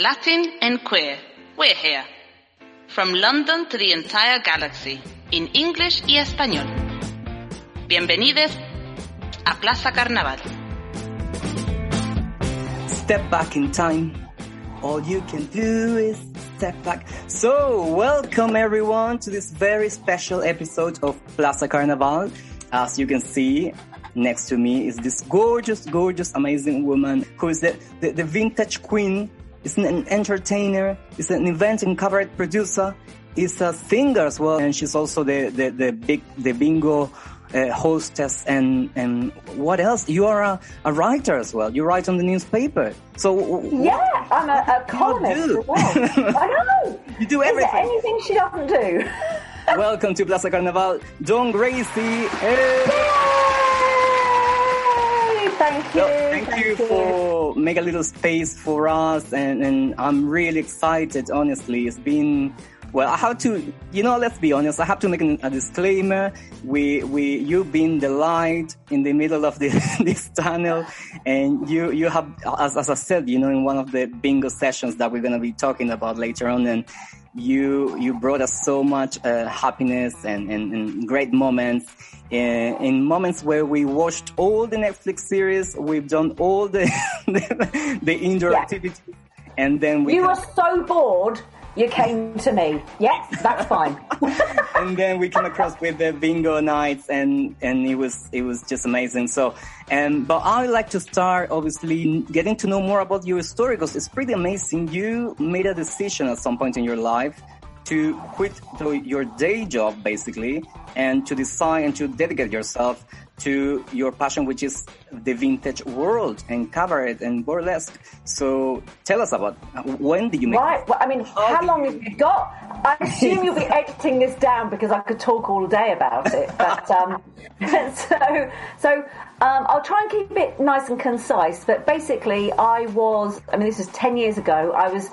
Latin and queer, we're here. From London to the entire galaxy, in English y español. Bienvenidos a Plaza Carnaval. Step back in time. All you can do is step back. So, welcome everyone to this very special episode of Plaza Carnaval. As you can see, next to me is this gorgeous, gorgeous, amazing woman who is the, the, the vintage queen is an entertainer, is an event and cabaret producer, is a singer as well, and she's also the the, the big the bingo uh, hostess and and what else? You are a, a writer as well. You write on the newspaper. So yeah, I'm a, a columnist well. I know. You do everything. Is there anything she doesn't do? Welcome to Plaza Carnaval, Dawn Gracie. Hey. Thank you. thank, thank you, you, for make a little space for us, and, and I'm really excited. Honestly, it's been well. I have to, you know, let's be honest. I have to make a disclaimer. We we you've been the light in the middle of this this tunnel, and you you have, as as I said, you know, in one of the bingo sessions that we're gonna be talking about later on, and you you brought us so much uh, happiness and, and, and great moments in, in, moments where we watched all the Netflix series, we've done all the the, the indoor yeah. activities, and then we you were so bored. You came to me. Yes, that's fine. and then we came across with the bingo nights, and and it was it was just amazing. So, and but I would like to start obviously getting to know more about your story because it's pretty amazing. You made a decision at some point in your life to quit your day job basically and to decide and to dedicate yourself to your passion, which is the vintage world and cabaret and burlesque. So tell us about when did you make Right. Well, I mean, how, how long have you got? I assume you'll be editing this down because I could talk all day about it. But um, so so um, I'll try and keep it nice and concise. But basically, I was. I mean, this is ten years ago. I was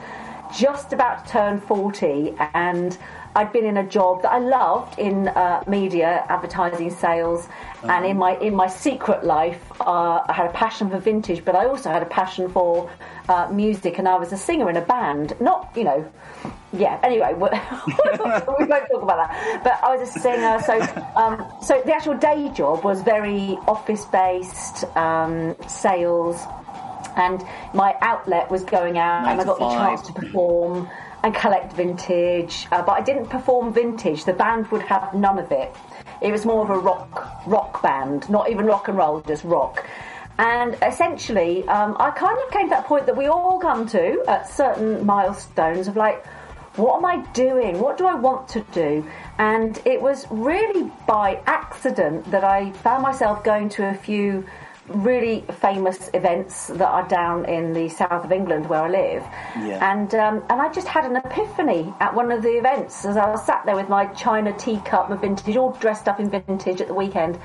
just about to turn 40 and I'd been in a job that I loved in uh, media, advertising, sales, and uh-huh. in my in my secret life, uh, I had a passion for vintage, but I also had a passion for uh, music, and I was a singer in a band. Not, you know, yeah. Anyway, we won't talk about that. But I was a singer, so um, so the actual day job was very office based, um, sales and my outlet was going out, and I got the chance to perform and collect vintage. Uh, but I didn't perform vintage. The band would have none of it. It was more of a rock rock band, not even rock and roll, just rock. And essentially, um, I kind of came to that point that we all come to at certain milestones of like, what am I doing? What do I want to do? And it was really by accident that I found myself going to a few really famous events that are down in the south of England where I live. Yeah. And um, and I just had an epiphany at one of the events as I was sat there with my china teacup, my vintage, all dressed up in vintage at the weekend,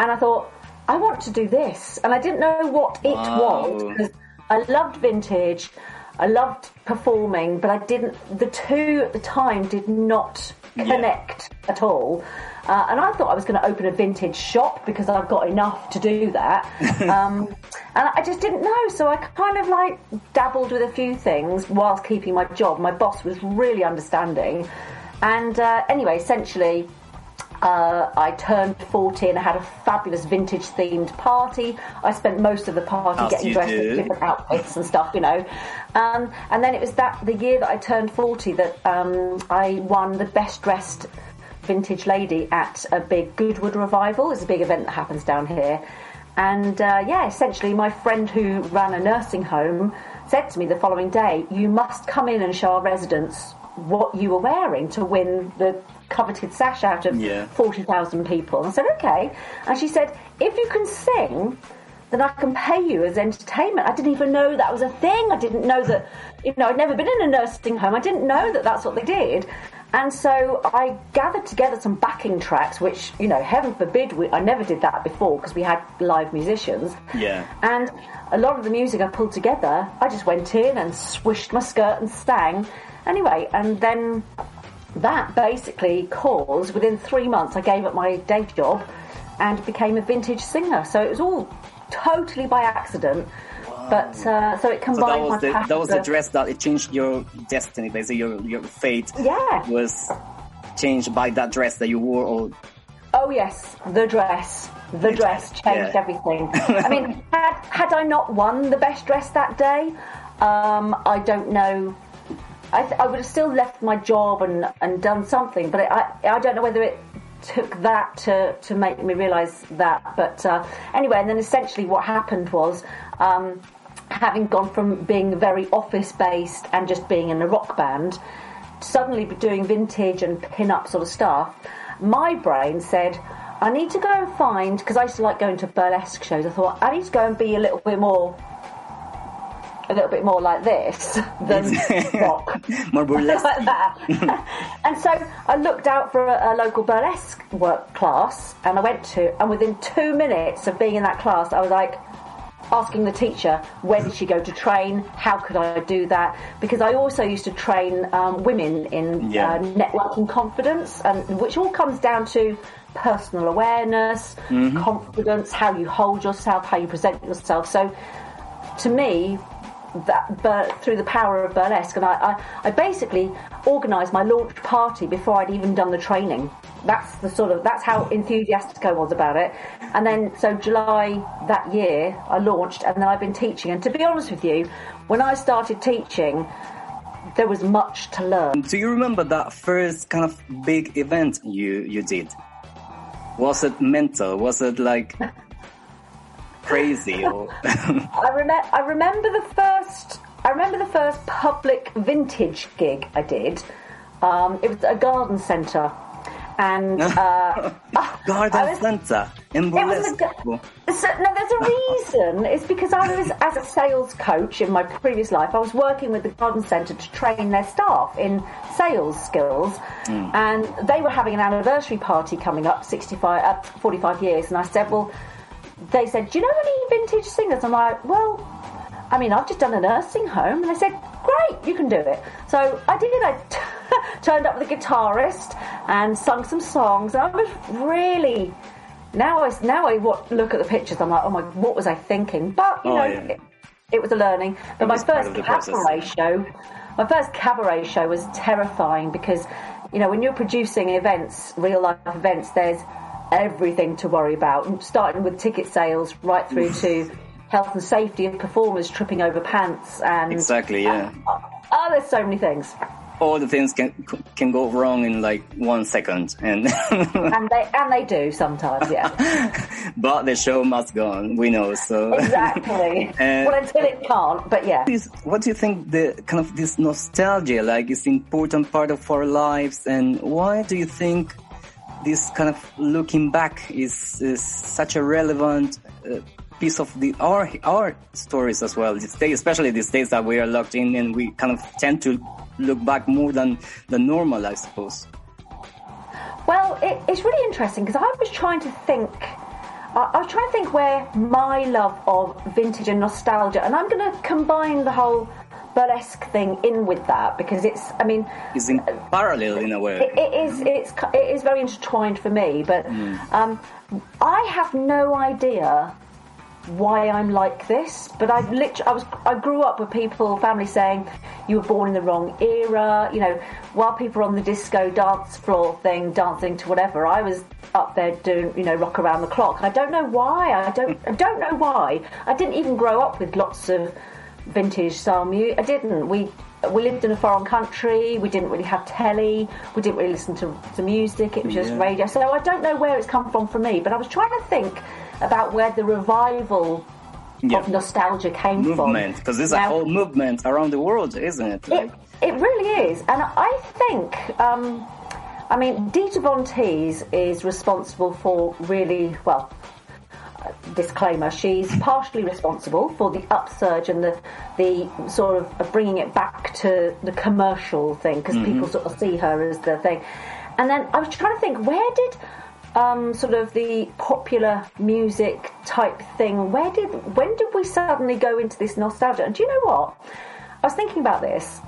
and I thought I want to do this, and I didn't know what it wow. was because I loved vintage. I loved performing, but I didn't. The two at the time did not connect yeah. at all. Uh, and I thought I was going to open a vintage shop because I've got enough to do that. um, and I just didn't know, so I kind of like dabbled with a few things whilst keeping my job. My boss was really understanding. And uh, anyway, essentially, uh, I turned 40 and I had a fabulous vintage themed party. I spent most of the party As getting dressed in different outfits and stuff, you know. Um, and then it was that the year that I turned 40 that um, I won the best dressed vintage lady at a big Goodwood revival. It's a big event that happens down here. And uh, yeah, essentially, my friend who ran a nursing home said to me the following day, You must come in and show our residents what you were wearing to win the coveted sash out of yeah. 40,000 people. And I said, Okay. And she said, If you can sing, then I can pay you as entertainment. I didn't even know that was a thing. I didn't know that, you know, I'd never been in a nursing home. I didn't know that that's what they did. And so I gathered together some backing tracks, which, you know, heaven forbid, we, I never did that before because we had live musicians. Yeah. And a lot of the music I pulled together, I just went in and swished my skirt and sang. Anyway, and then that basically caused, within three months, I gave up my day job and became a vintage singer. So it was all totally by accident. But uh, so it So combined that was my the that was the dress that it changed your destiny, basically your your fate Yeah. was changed by that dress that you wore. Or Oh yes, the dress. The dress changed Yeah. everything. I mean, had, had I not won the best dress that day, um, I don't know. I, th- I would have still left my job and, and done something, but I, I don't know whether it took that to, to make me realise that. But uh, anyway, and then essentially what happened was, um, having gone from being very office based and just being in a rock band, suddenly doing vintage and pin up sort of stuff, my brain said, I need to go and find, because I used to like going to burlesque shows, I thought, I need to go and be a little bit more. A little bit more like this than rock more burlesque. like that. and so I looked out for a, a local burlesque work class, and I went to, and within two minutes of being in that class, I was like asking the teacher, where did she go to train? How could I do that? Because I also used to train um, women in Yeah. uh, networking confidence, and which all comes down to personal awareness, confidence, how you hold yourself, how you present yourself. So to me, that bur- through the power of burlesque, and I, I, I basically organised my launch party before I'd even done the training. That's the sort of that's how enthusiastic I was about it. And then so July that year I launched, and then I've been teaching. And to be honest with you, when I started teaching, there was much to learn. Do you remember that first kind of big event you you did? Was it mental? Was it like crazy? Or I remember. I remember the first. I remember the first public vintage gig I did. Um, it was a garden centre, and uh, garden was- center in burlesque? so, no, there's a reason. It's because I was, as a sales coach in my previous life, I was working with the garden centre to train their staff in sales skills, and they were having an anniversary party coming up, 65, uh, 45 years, and I said, well, they said, do you know any vintage singers? I'm like, well, I mean, I've just done a nursing home, and they said, great, you can do it. So I did. I t- I turned up with a guitarist and sung some songs, and I was really. Now I now I look at the pictures. I'm like, oh my, what was I thinking? But you Oh, know, yeah. it, it was a learning. But my first cabaret show, my first cabaret show was terrifying because, you know, when you're producing events, real life events, there's everything to worry about, starting with ticket sales right through to health and safety of performers tripping over pants and Exactly, uh, yeah. Uh, oh, there's so many things, All the things can can go wrong in like one second, and and they and they do sometimes, yeah, but the show must go on. We know so. exactly. And- well, until it can't, but yeah. What do you think the kind of this nostalgia like is important part of our lives and why do you think this kind of looking back is, is such a relevant uh, piece of the our our stories as well these days especially these days that we are locked in and we kind of tend to look back more than the normal i suppose Well, it, it's really interesting because I was trying to think. I I was trying to think where my love of vintage and nostalgia, and I'm going to combine the whole burlesque thing in with that because it's. I mean, is in parallel in a way it, it is. It's. It is very intertwined for me, but um, I have no idea why I'm like this, but I literally, I was, I grew up with people, family saying you were born in the wrong era. You know, while people were on the disco dance floor thing, dancing to whatever, I was up there doing, you know, rock around the clock. I don't know why. I don't, I don't know why. I didn't even grow up with lots of vintage music. I didn't. We we lived in a foreign country. We didn't really have telly. We didn't really listen to, to music. It was just Yeah. radio. So I don't know where it's come from for me. But I was trying to think about where the revival Yeah. of nostalgia came from. movement because there's a whole movement around the world isn't it it, it really is, and I think, um, I mean, Dita Von Teese is responsible for really well. Disclaimer: She's partially responsible for the upsurge and the the sort of bringing it back to the commercial thing because people sort of see her as the thing. And then I was trying to think, where did um, sort of the popular music type thing? Where did when did we suddenly go into this nostalgia? And do you know what? I was thinking about this.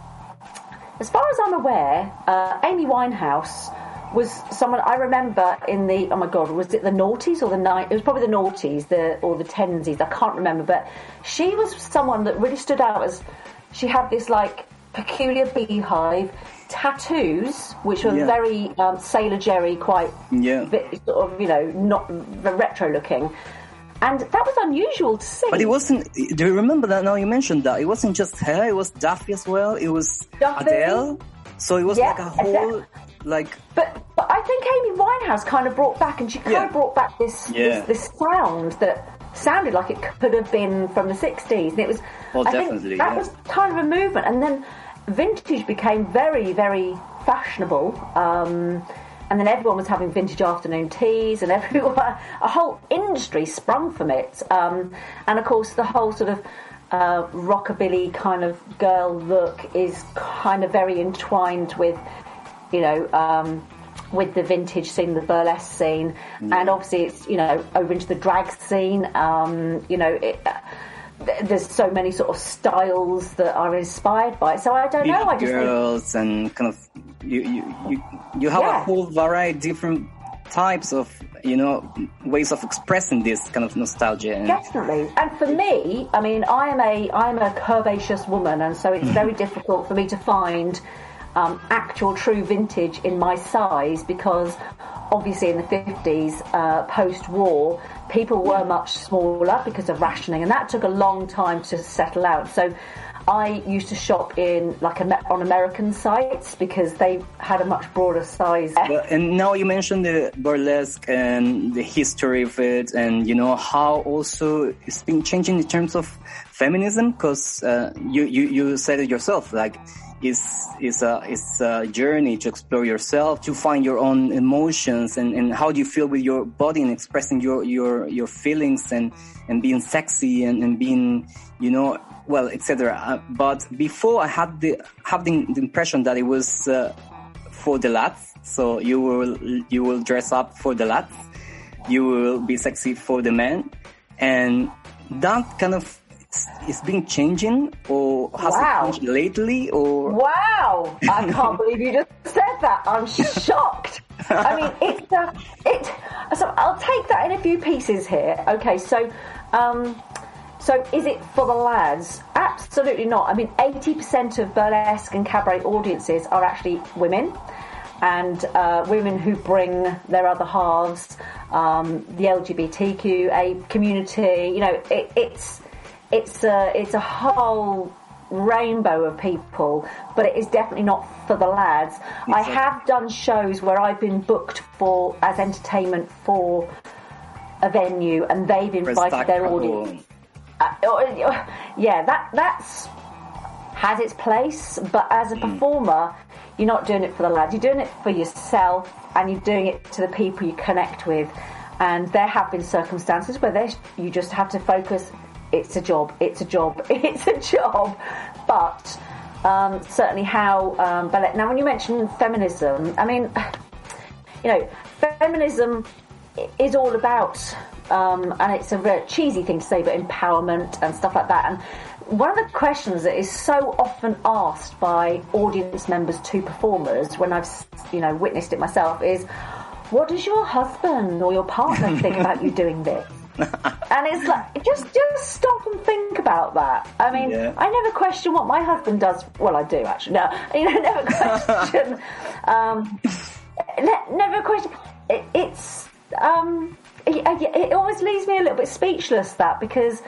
As far as I'm aware, uh, Amy Winehouse was someone I remember in the oh my god was it the noughties or the night it was probably the noughties the or the tensies I can't remember but she was someone that really stood out as she had this like peculiar beehive tattoos which were Yeah. very um, Sailor Jerry quite Yeah. bit, sort of you know not retro looking and that was unusual to see But it wasn't. Do you remember that? Now you mentioned that it wasn't just her. It was Duffy as well. It was Duffy. Adele. So it was Yeah, like a whole, Adele. like But, but I think Amy Winehouse kind of brought back, and she kind Yeah. of brought back this, Yeah. this this sound that sounded like it could have been from the '60s, and it was. Oh, I definitely, think that yeah. was kind of a movement, and then vintage became very, very fashionable. Um, and then everyone was having vintage afternoon teas, and everyone, a whole industry sprung from it. Um, and of course, the whole sort of uh, rockabilly kind of girl look is kind of very entwined with, you know, um, with the vintage scene, the burlesque scene, and obviously it's you know over into the drag scene. Um, you know, it, uh, th- there's so many sort of styles that are inspired by it. So I don't know. I just think girls and kind of you you you, you have a whole variety different types of you know ways of expressing this kind of nostalgia. And, Definitely. And for me, I mean, I am a I'm a curvaceous woman, and so it's very difficult for me to find um, actual true vintage in my size because obviously in the 50s, uh, post-war, people were much smaller because of rationing, and that took a long time to settle out. So. I used to shop in like on American sites because they had a much broader size. Well, and now you mentioned the burlesque and the history of it, and you know how also it's been changing in terms of feminism. Because uh, you, you you said it yourself, like it's it's a it's a journey to explore yourself, to find your own emotions, and, and how do you feel with your body and expressing your your your feelings and and being sexy and, and being you know well etc. Uh, but before I had the have the, the impression that it was. Uh, for the lads. So you will you will dress up for the lads. You will be sexy for the men, and that kind of is being changing, or has Wow. it changed lately, or Wow! I can't believe you just said that. I'm shocked. I mean, it's uh, it. So I'll take that in a few pieces here. Okay, so um, so is it for the lads? Absolutely not. I mean, eighty percent of burlesque and cabaret audiences are actually women. And uh, women who bring their other halves, um, the LGBTQA community, you know, it, it's it's a it's a whole rainbow of people, but it is definitely not for the lads. I have done shows where I've been booked for as entertainment for a venue, and they've invited their audience. Uh, uh, yeah, that that's has its place, but as a performer, you're not doing it for the lads. You're doing it for yourself, and you're doing it to the people you connect with. And there have been circumstances where you just have to focus. It's a job. It's a job. It's a job. But um, certainly, how um, ballet. Now, when you mention feminism, I mean, you know, feminism is all about, um, and it's a very cheesy thing to say, but empowerment and stuff like that. And one of the questions that is so often asked by audience members to performers, when I've, you know, witnessed it myself, is, "What does your husband or your partner think about you doing this?" and it's like just just stop and think about that. I mean, Yeah. I never question what my husband does. Well, I do actually. No, you know, never question. um, ne- never question. It, it's um, it, it always leaves me a little bit speechless that because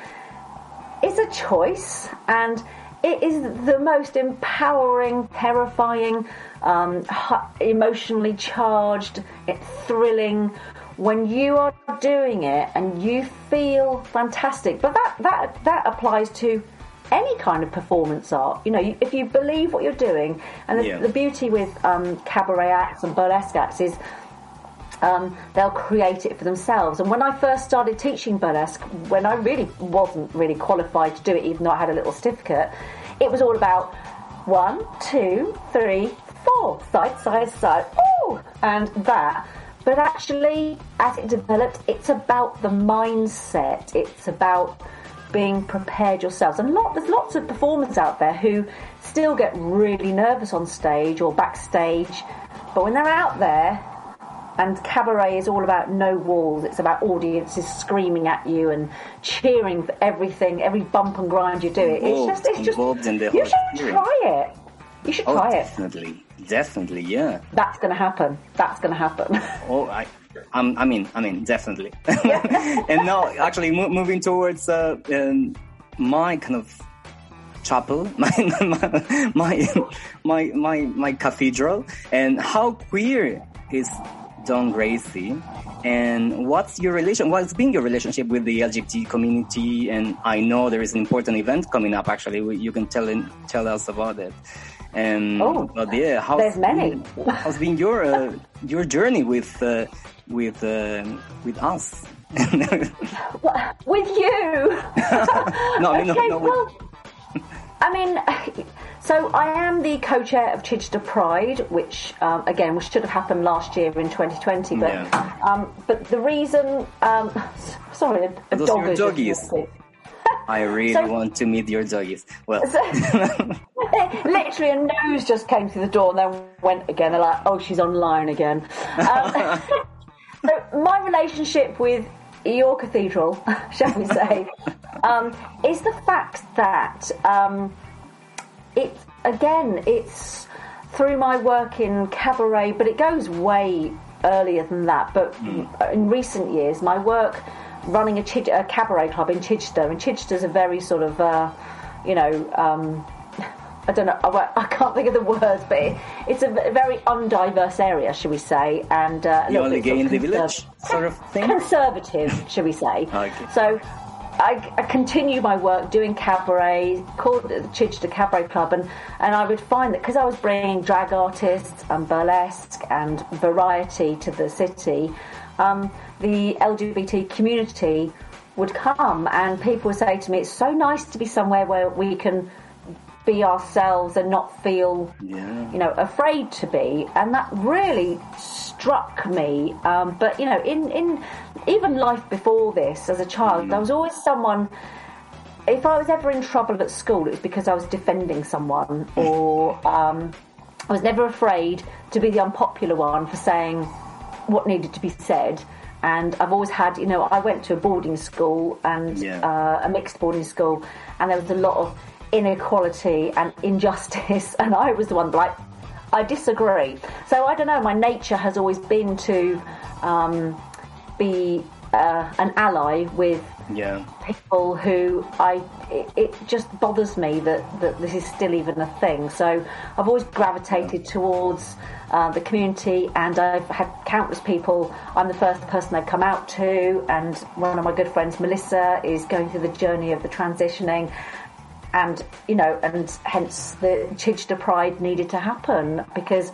it's a choice and it is the most empowering, terrifying, um, emotionally charged, it's thrilling when you are doing it and you feel fantastic. But that that that applies to any kind of performance art. You know, if you believe what you're doing, and the, Yeah. the beauty with um, cabaret acts and burlesque acts is um, they'll create it for themselves. And when I first started teaching burlesque, when I really wasn't really qualified to do it, even though I had a little certificate, it was all about one, two, three, four, side, side, side, ooh, and that. But actually, as it developed, it's about the mindset. It's about being prepared yourselves. And lot, there's lots of performers out there who still get really nervous on stage or backstage, but when they're out there, and cabaret is all about no walls. It's about audiences screaming at you and cheering for everything, every bump and grind you do. It. It's just, it's just. You should try it. You should Oh, try it. definitely, definitely, yeah. That's going to happen. That's going to happen. Oh, I, I'm, I mean, I mean, definitely. and now, actually, mo- moving towards uh, um, my kind of chapel, my, my, my, my, my, my cathedral, and how queer is Dawn Gracie, and what's your relation? What's been your relationship with the LGBT community? And I know there is an important event coming up. Actually, you can tell in, tell us about it. And Oh, but yeah, how there's many. how's been your uh, your journey with uh, with uh, with us? With you. no, I mean, okay, no, no, with- well, I mean, so I am the co-chair of Chichester Pride, which um, again, which should have happened last year in 2020. But Yeah. um, but the reason, um, sorry, a, a dog doggies. I really So- want to meet your doggies. Well, Literally, a nose just came through the door and then went again. They're like, oh, she's online again. Um, so my relationship with your cathedral, shall we say, um, is the fact that um, it again, it's through my work in cabaret, but it goes way earlier than that. But in recent years, my work running a, Chid- a cabaret club in Chichester, and Chichester's a very sort of, uh, you know. Um, I don't know. I, I can't think of the words, but it, it's a very undiverse area, shall we say, and uh, a little bit sort in of the village, sort of thing. conservative, shall we say. Okay. So I, I continue my work doing cabaret, called the Chichester Cabaret Club, and, and I would find that because I was bringing drag artists and burlesque and variety to the city, um, the LGBT community would come and people would say to me, it's so nice to be somewhere where we can be ourselves and not feel Yeah. you know afraid to be. And that really struck me. Um, but you know in in even life before this as a child there was always someone if I was ever in trouble at school it was because I was defending someone or um, I was never afraid to be the unpopular one for saying what needed to be said and I've always had you know I went to a boarding school and Yeah. uh, a mixed boarding school and there was a lot of inequality and injustice and I was the one like I disagree so I don't know my nature has always been to um, be uh, an ally with Yeah. people who I it, it just bothers me that, that this is still even a thing. So I've always gravitated towards uh, the community, and I've had countless people. I'm the first person they've come out to, and one of my good friends, Melissa, is going through the journey of the transitioning. And you know, and hence the Chichester Pride needed to happen because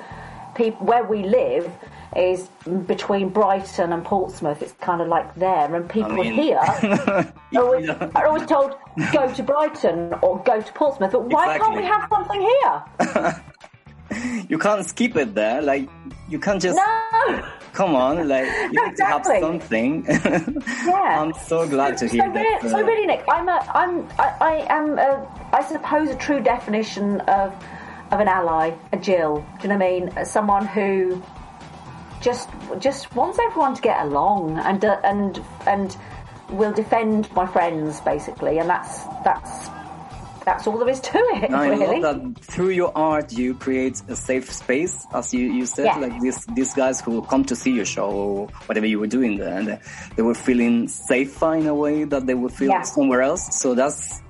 people where we live is between Brighton and Portsmouth. It's kind of like there, and people mean- here are always, are always told go to Brighton or go to Portsmouth. But why can't we have something here? You can't skip it there. Like you can't just No. come on. Like you need to have something. Yeah. I'm so glad to So hear really, that. so uh, really, Nick, I'm a, I'm, I, I am, a, I suppose, a true definition of of an ally, a Jill. Do you know what I mean? Someone who just just wants everyone to get along and uh, and and will defend my friends basically, and that's that's that's all there is to it. I really. love that through your art you create a safe space, as you, you said, Yeah. like these these guys who come to see your show or whatever you were doing there, and they were feeling safer in a way that they would feel Yeah. somewhere else. So that's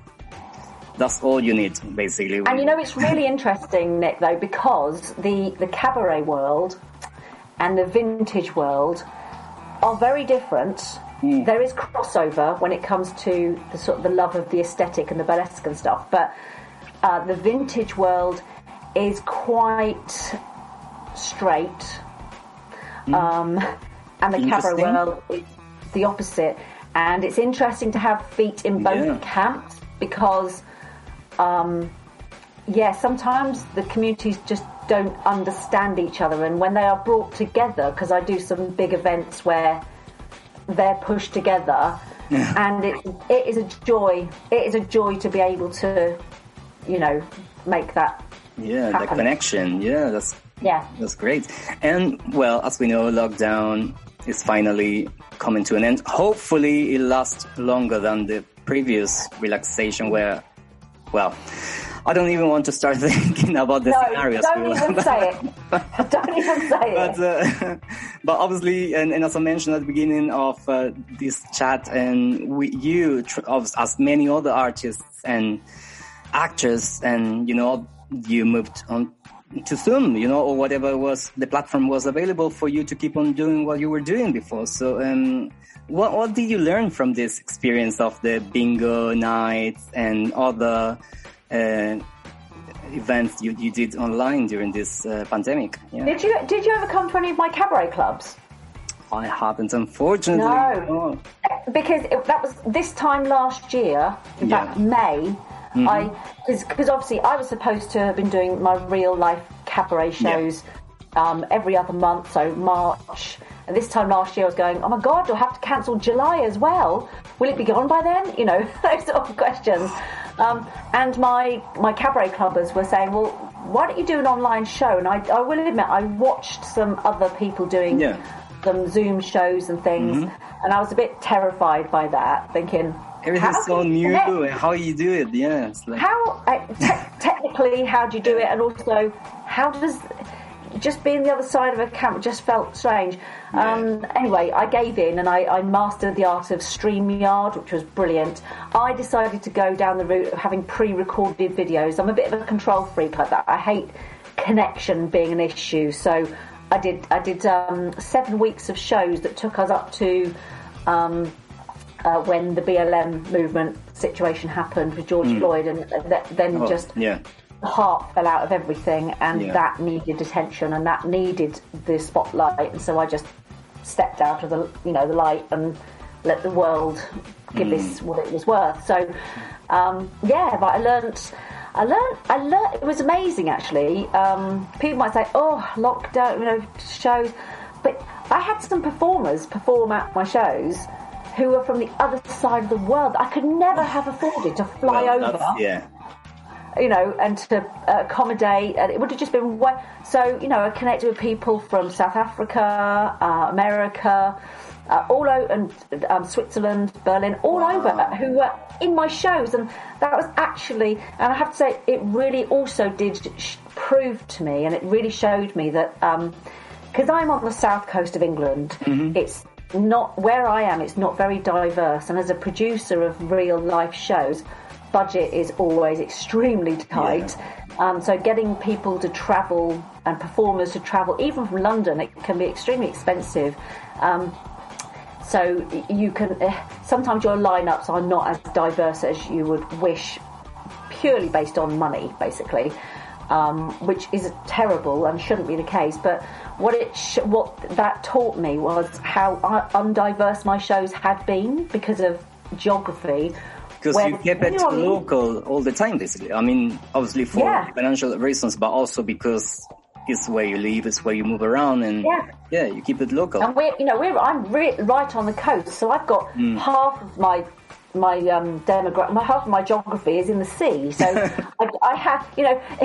that's all you need, basically. And you know, it's really interesting, Nick, though, because the, the cabaret world and the vintage world are very different. There is crossover when it comes to the sort of the love of the aesthetic and the burlesque and stuff, but uh, the vintage world is quite straight, um, and the cabaret world is the opposite. And it's interesting to have feet in both Yeah. camps because um, yeah, sometimes the communities just don't understand each other, and when they are brought together, because I do some big events where they're pushed together, and it it is a joy. It is a joy to be able to, you know, make that. Yeah, the connection. Yeah, that's Yeah. That's great. And well, as we know, lockdown is finally coming to an end. Hopefully it lasts longer than the previous relaxation where, well, I don't even want to start thinking about the No, scenarios. don't even say it. don't even say but, it. uh, but obviously, and, and as I mentioned at the beginning of uh, this chat, and we, you, of- as many other artists and actors, and you know, you moved on to Zoom, you know, or whatever was the platform was available for you to keep on doing what you were doing before. So, um, what what did you learn from this experience of the bingo nights and other events you, you did online during this uh, pandemic? Yeah. Did you did you ever come to any of my cabaret clubs? I haven't, unfortunately. No. because it, that was this time last year, in Yeah. fact May. Mm-hmm. I because obviously I was supposed to have been doing my real life cabaret shows um, every other month, so March. And this time last year, I was going, oh my god, do I have to cancel July as well? Will it be gone by then? You know, those sort of questions. Um, and my my cabaret clubbers were saying, well, why don't you do an online show? And I, I will admit, I watched some other people doing Yeah. some Zoom shows and things, and I was a bit terrified by that, thinking Everything's so new, connect? and how you do it, yeah. Like, How uh, te- technically, how do you do it, and also how does just being the other side of a camera just felt strange. Um, anyway, I gave in and I, I mastered the art of StreamYard, which was brilliant. I decided to go down the route of having pre-recorded videos. I'm a bit of a control freak like that. I hate connection being an issue, so I did I did um, seven weeks of shows that took us up to. Um, uh, when the BLM movement situation happened with George Floyd, and th- then oh, just yeah. The heart fell out of everything, and Yeah. that needed attention, and that needed the spotlight, and so I just stepped out of the you know the light and let the world give this what it was worth. So um, yeah, but I learnt. I learned. I learned. It was amazing, actually. Um, people might say, "Oh, lockdown," you know, shows, but I had some performers perform at my shows who were from the other side of the world. I could never have afforded to fly Well, over yeah. You know, and to uh, accommodate, and it would have just been way. So, you know, I connected with people from South Africa, uh, America, uh, all over, and um, Switzerland, Berlin, all over, who were in my shows, and that was actually, and I have to say, it really also did sh- prove to me, and it really showed me that because I'm on the south coast of England, it's not where I am. It's not very diverse, and as a producer of real life shows, budget is always extremely tight. Um, so getting people to travel and performers to travel, even from London, it can be extremely expensive. Um, so you can uh, sometimes your lineups are not as diverse as you would wish, purely based on money, basically, um, which is terrible and shouldn't be the case. But what it sh- what that taught me was how un- undiverse my shows had been because of geography. Because you keep it you know what I mean? local all the time, basically. I mean, obviously for Yeah. financial reasons, but also because it's where you live, it's where you move around, and Yeah. you keep it local. And we're, you know, we're I'm re- right on the coast, so I've got Hmm. half of my my um, demographic, my half of my geography is in the sea. So I, I have, you know,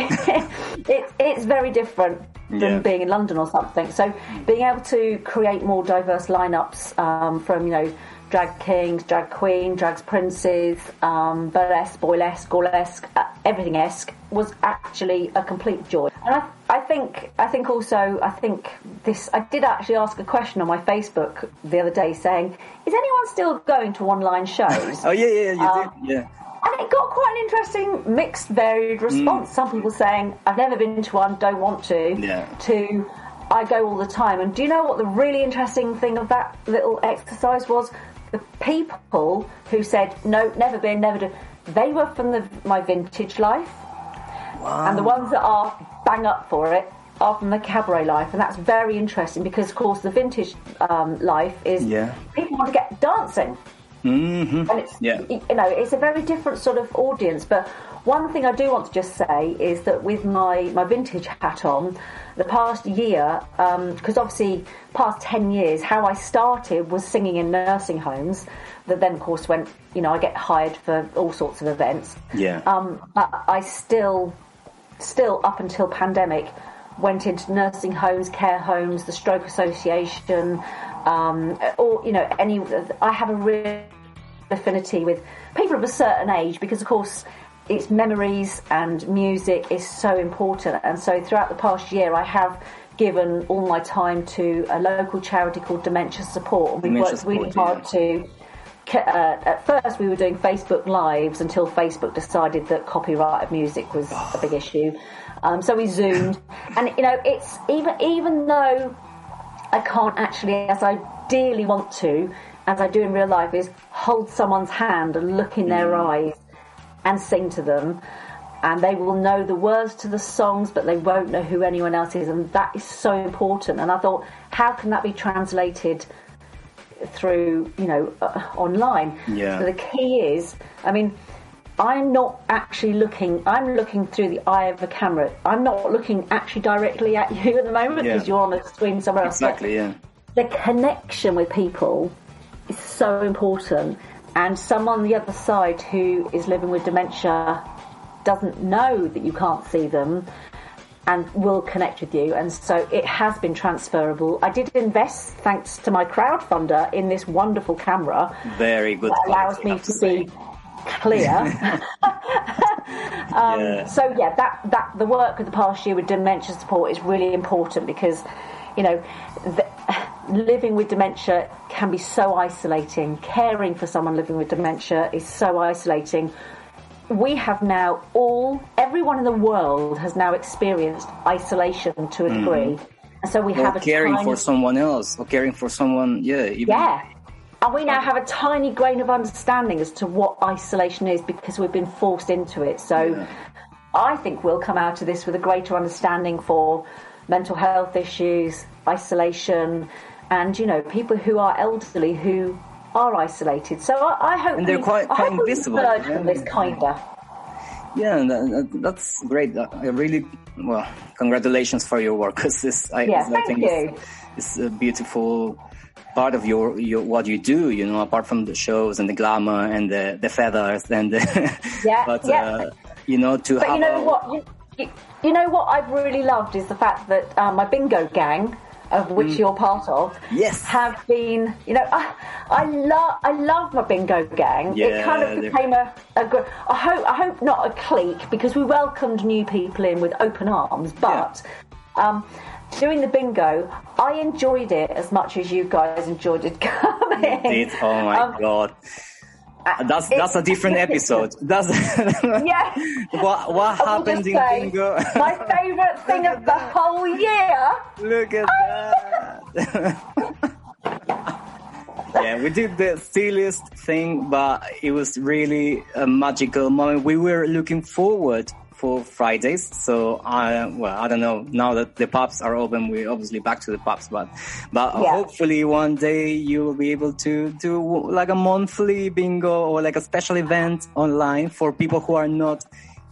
it's it's very different than Yeah. being in London or something. So being able to create more diverse lineups um, from you know drag kings, drag queen, drag princes, um, burlesque, boylesque, burlesque, uh, everything esque was actually a complete joy. And I, I think, I think also, I think this. I did actually ask a question on my Facebook the other day, saying, "Is anyone still going to online shows?" Oh yeah, yeah, you Um, did, yeah. And it got quite an interesting, mixed, varied response. Some people saying, I've never been to one, don't want to, Yeah. to, I go all the time. And do you know what the really interesting thing of that little exercise was? The people who said, no, never been, never do, they were from the, my vintage life. And the ones that are bang up for it are from the cabaret life. And that's very interesting because, of course, the vintage um, life is Yeah. people want to get dancing hmm and it's Yeah. you know it's a very different sort of audience but one thing i do want to just say is that with my my vintage hat on the past year because obviously past 10 years how i started was singing in nursing homes that then of course went you know i get hired for all sorts of events Yeah. um, but i still still up until pandemic went into nursing homes, care homes, the Stroke Association, um, or you know, any. I have a real affinity with people of a certain age because, of course, it's memories and music is so important. And so, throughout the past year, I have given all my time to a local charity called Dementia Support, and we've Dementia worked really Support, hard to. Uh, at first, we were doing Facebook Lives until Facebook decided that copyright of music was a big issue. Um, so we zoomed, and you know, it's even even though I can't actually, as I dearly want to, as I do in real life, is hold someone's hand and look in their eyes and sing to them. And they will know the words to the songs, but they won't know who anyone else is. And that is so important. And I thought, how can that be translated through, you know, uh, online? Yeah. So the key is, I mean, I'm not actually looking, I'm looking through the eye of a camera. I'm not looking actually directly at you at the moment Yeah. because you're on a screen somewhere else. Exactly, yeah. the connection with people is so important. And someone on the other side who is living with dementia doesn't know that you can't see them and will connect with you. And so it has been transferable. I did invest, thanks to my crowdfunder, in this wonderful camera Very good. that allows me to see clear. Um, yeah. So yeah, that that the work of the past year with dementia support is really important because, you know, the, living with dementia can be so isolating. Caring for someone living with dementia is so isolating. We have now all, everyone in the world has now experienced isolation to a degree, mm-hmm. and so we or have a caring tiny, for someone else, or caring for someone, yeah, even, yeah. And we now have a tiny grain of understanding as to what isolation is because we've been forced into it. So Yeah. I think we'll come out of this with a greater understanding for mental health issues, isolation, and, you know, people who are elderly who are isolated. So I, I hope And they're we- quite- quite invisible, yeah. from this kinder. Yeah, that, uh, that- uh, that's great. Uh, I really, well, congratulations for your work because this, I, Yeah, I think you. It's, it's a beautiful part of your, your what you do. You know, apart from the shows and the glamour and the the feathers and the, Yeah, but yeah. uh, you know to But have you know a- what? You, you, you know what I've really loved is the fact that my bingo gang, of which you're part of, Mm. Yes. have been. You know, I, I love I love my bingo gang. Yeah, it kind Yeah, of became a, a. gr- I hope I hope not a clique because we welcomed new people in with open arms, but. Um, Doing the bingo, I enjoyed it as much as you guys enjoyed it coming. Did oh my Um, god. Uh, that's it- that's a different episode. That's Yeah. what what I happened in say, bingo. my favourite thing of the whole year Look at that. yeah, we did the silliest thing, but it was really a magical moment. We were looking forward for Fridays. So I, well, I don't know. Now that the pubs are open, we're obviously back to the pubs, but, but Yeah. hopefully one day you will be able to do like a monthly bingo or like a special event online for people who are not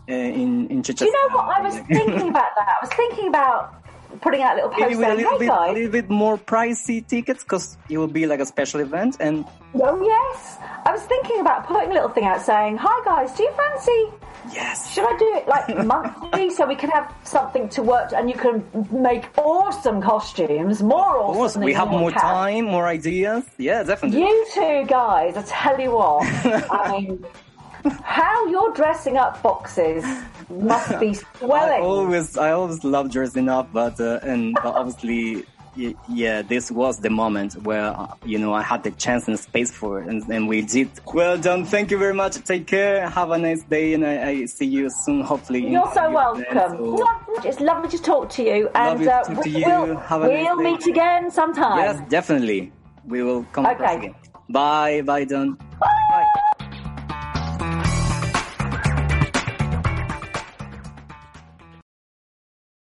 uh, in, in Chichester. Do you know what? I was thinking about that. I was thinking about putting out a little Maybe post with a saying, little hey bit, a guys, little bit more pricey tickets because it will be like a special event and oh yes. I was thinking about putting a little thing out saying, hi guys, do you fancy, yes, should I do it like monthly so we can have something to work and you can make awesome costumes, more of awesome course than we have more time, more ideas. Yeah, definitely. You two guys, I tell you what, I mean, how you're dressing up boxes must be swelling. I always, I always love dressing up, but uh, and but obviously, yeah, this was the moment where uh, you know I had the chance and space for it, and, and we did. Well done. Thank you very much. Take care. Have a nice day, and I, I see you soon. Hopefully, You're so welcome. Lo- It's lovely to talk to you, and to uh, talk to you. we'll, we'll day. meet again sometime. Yes, definitely. We will come Okay. again. Bye, bye, Dawn.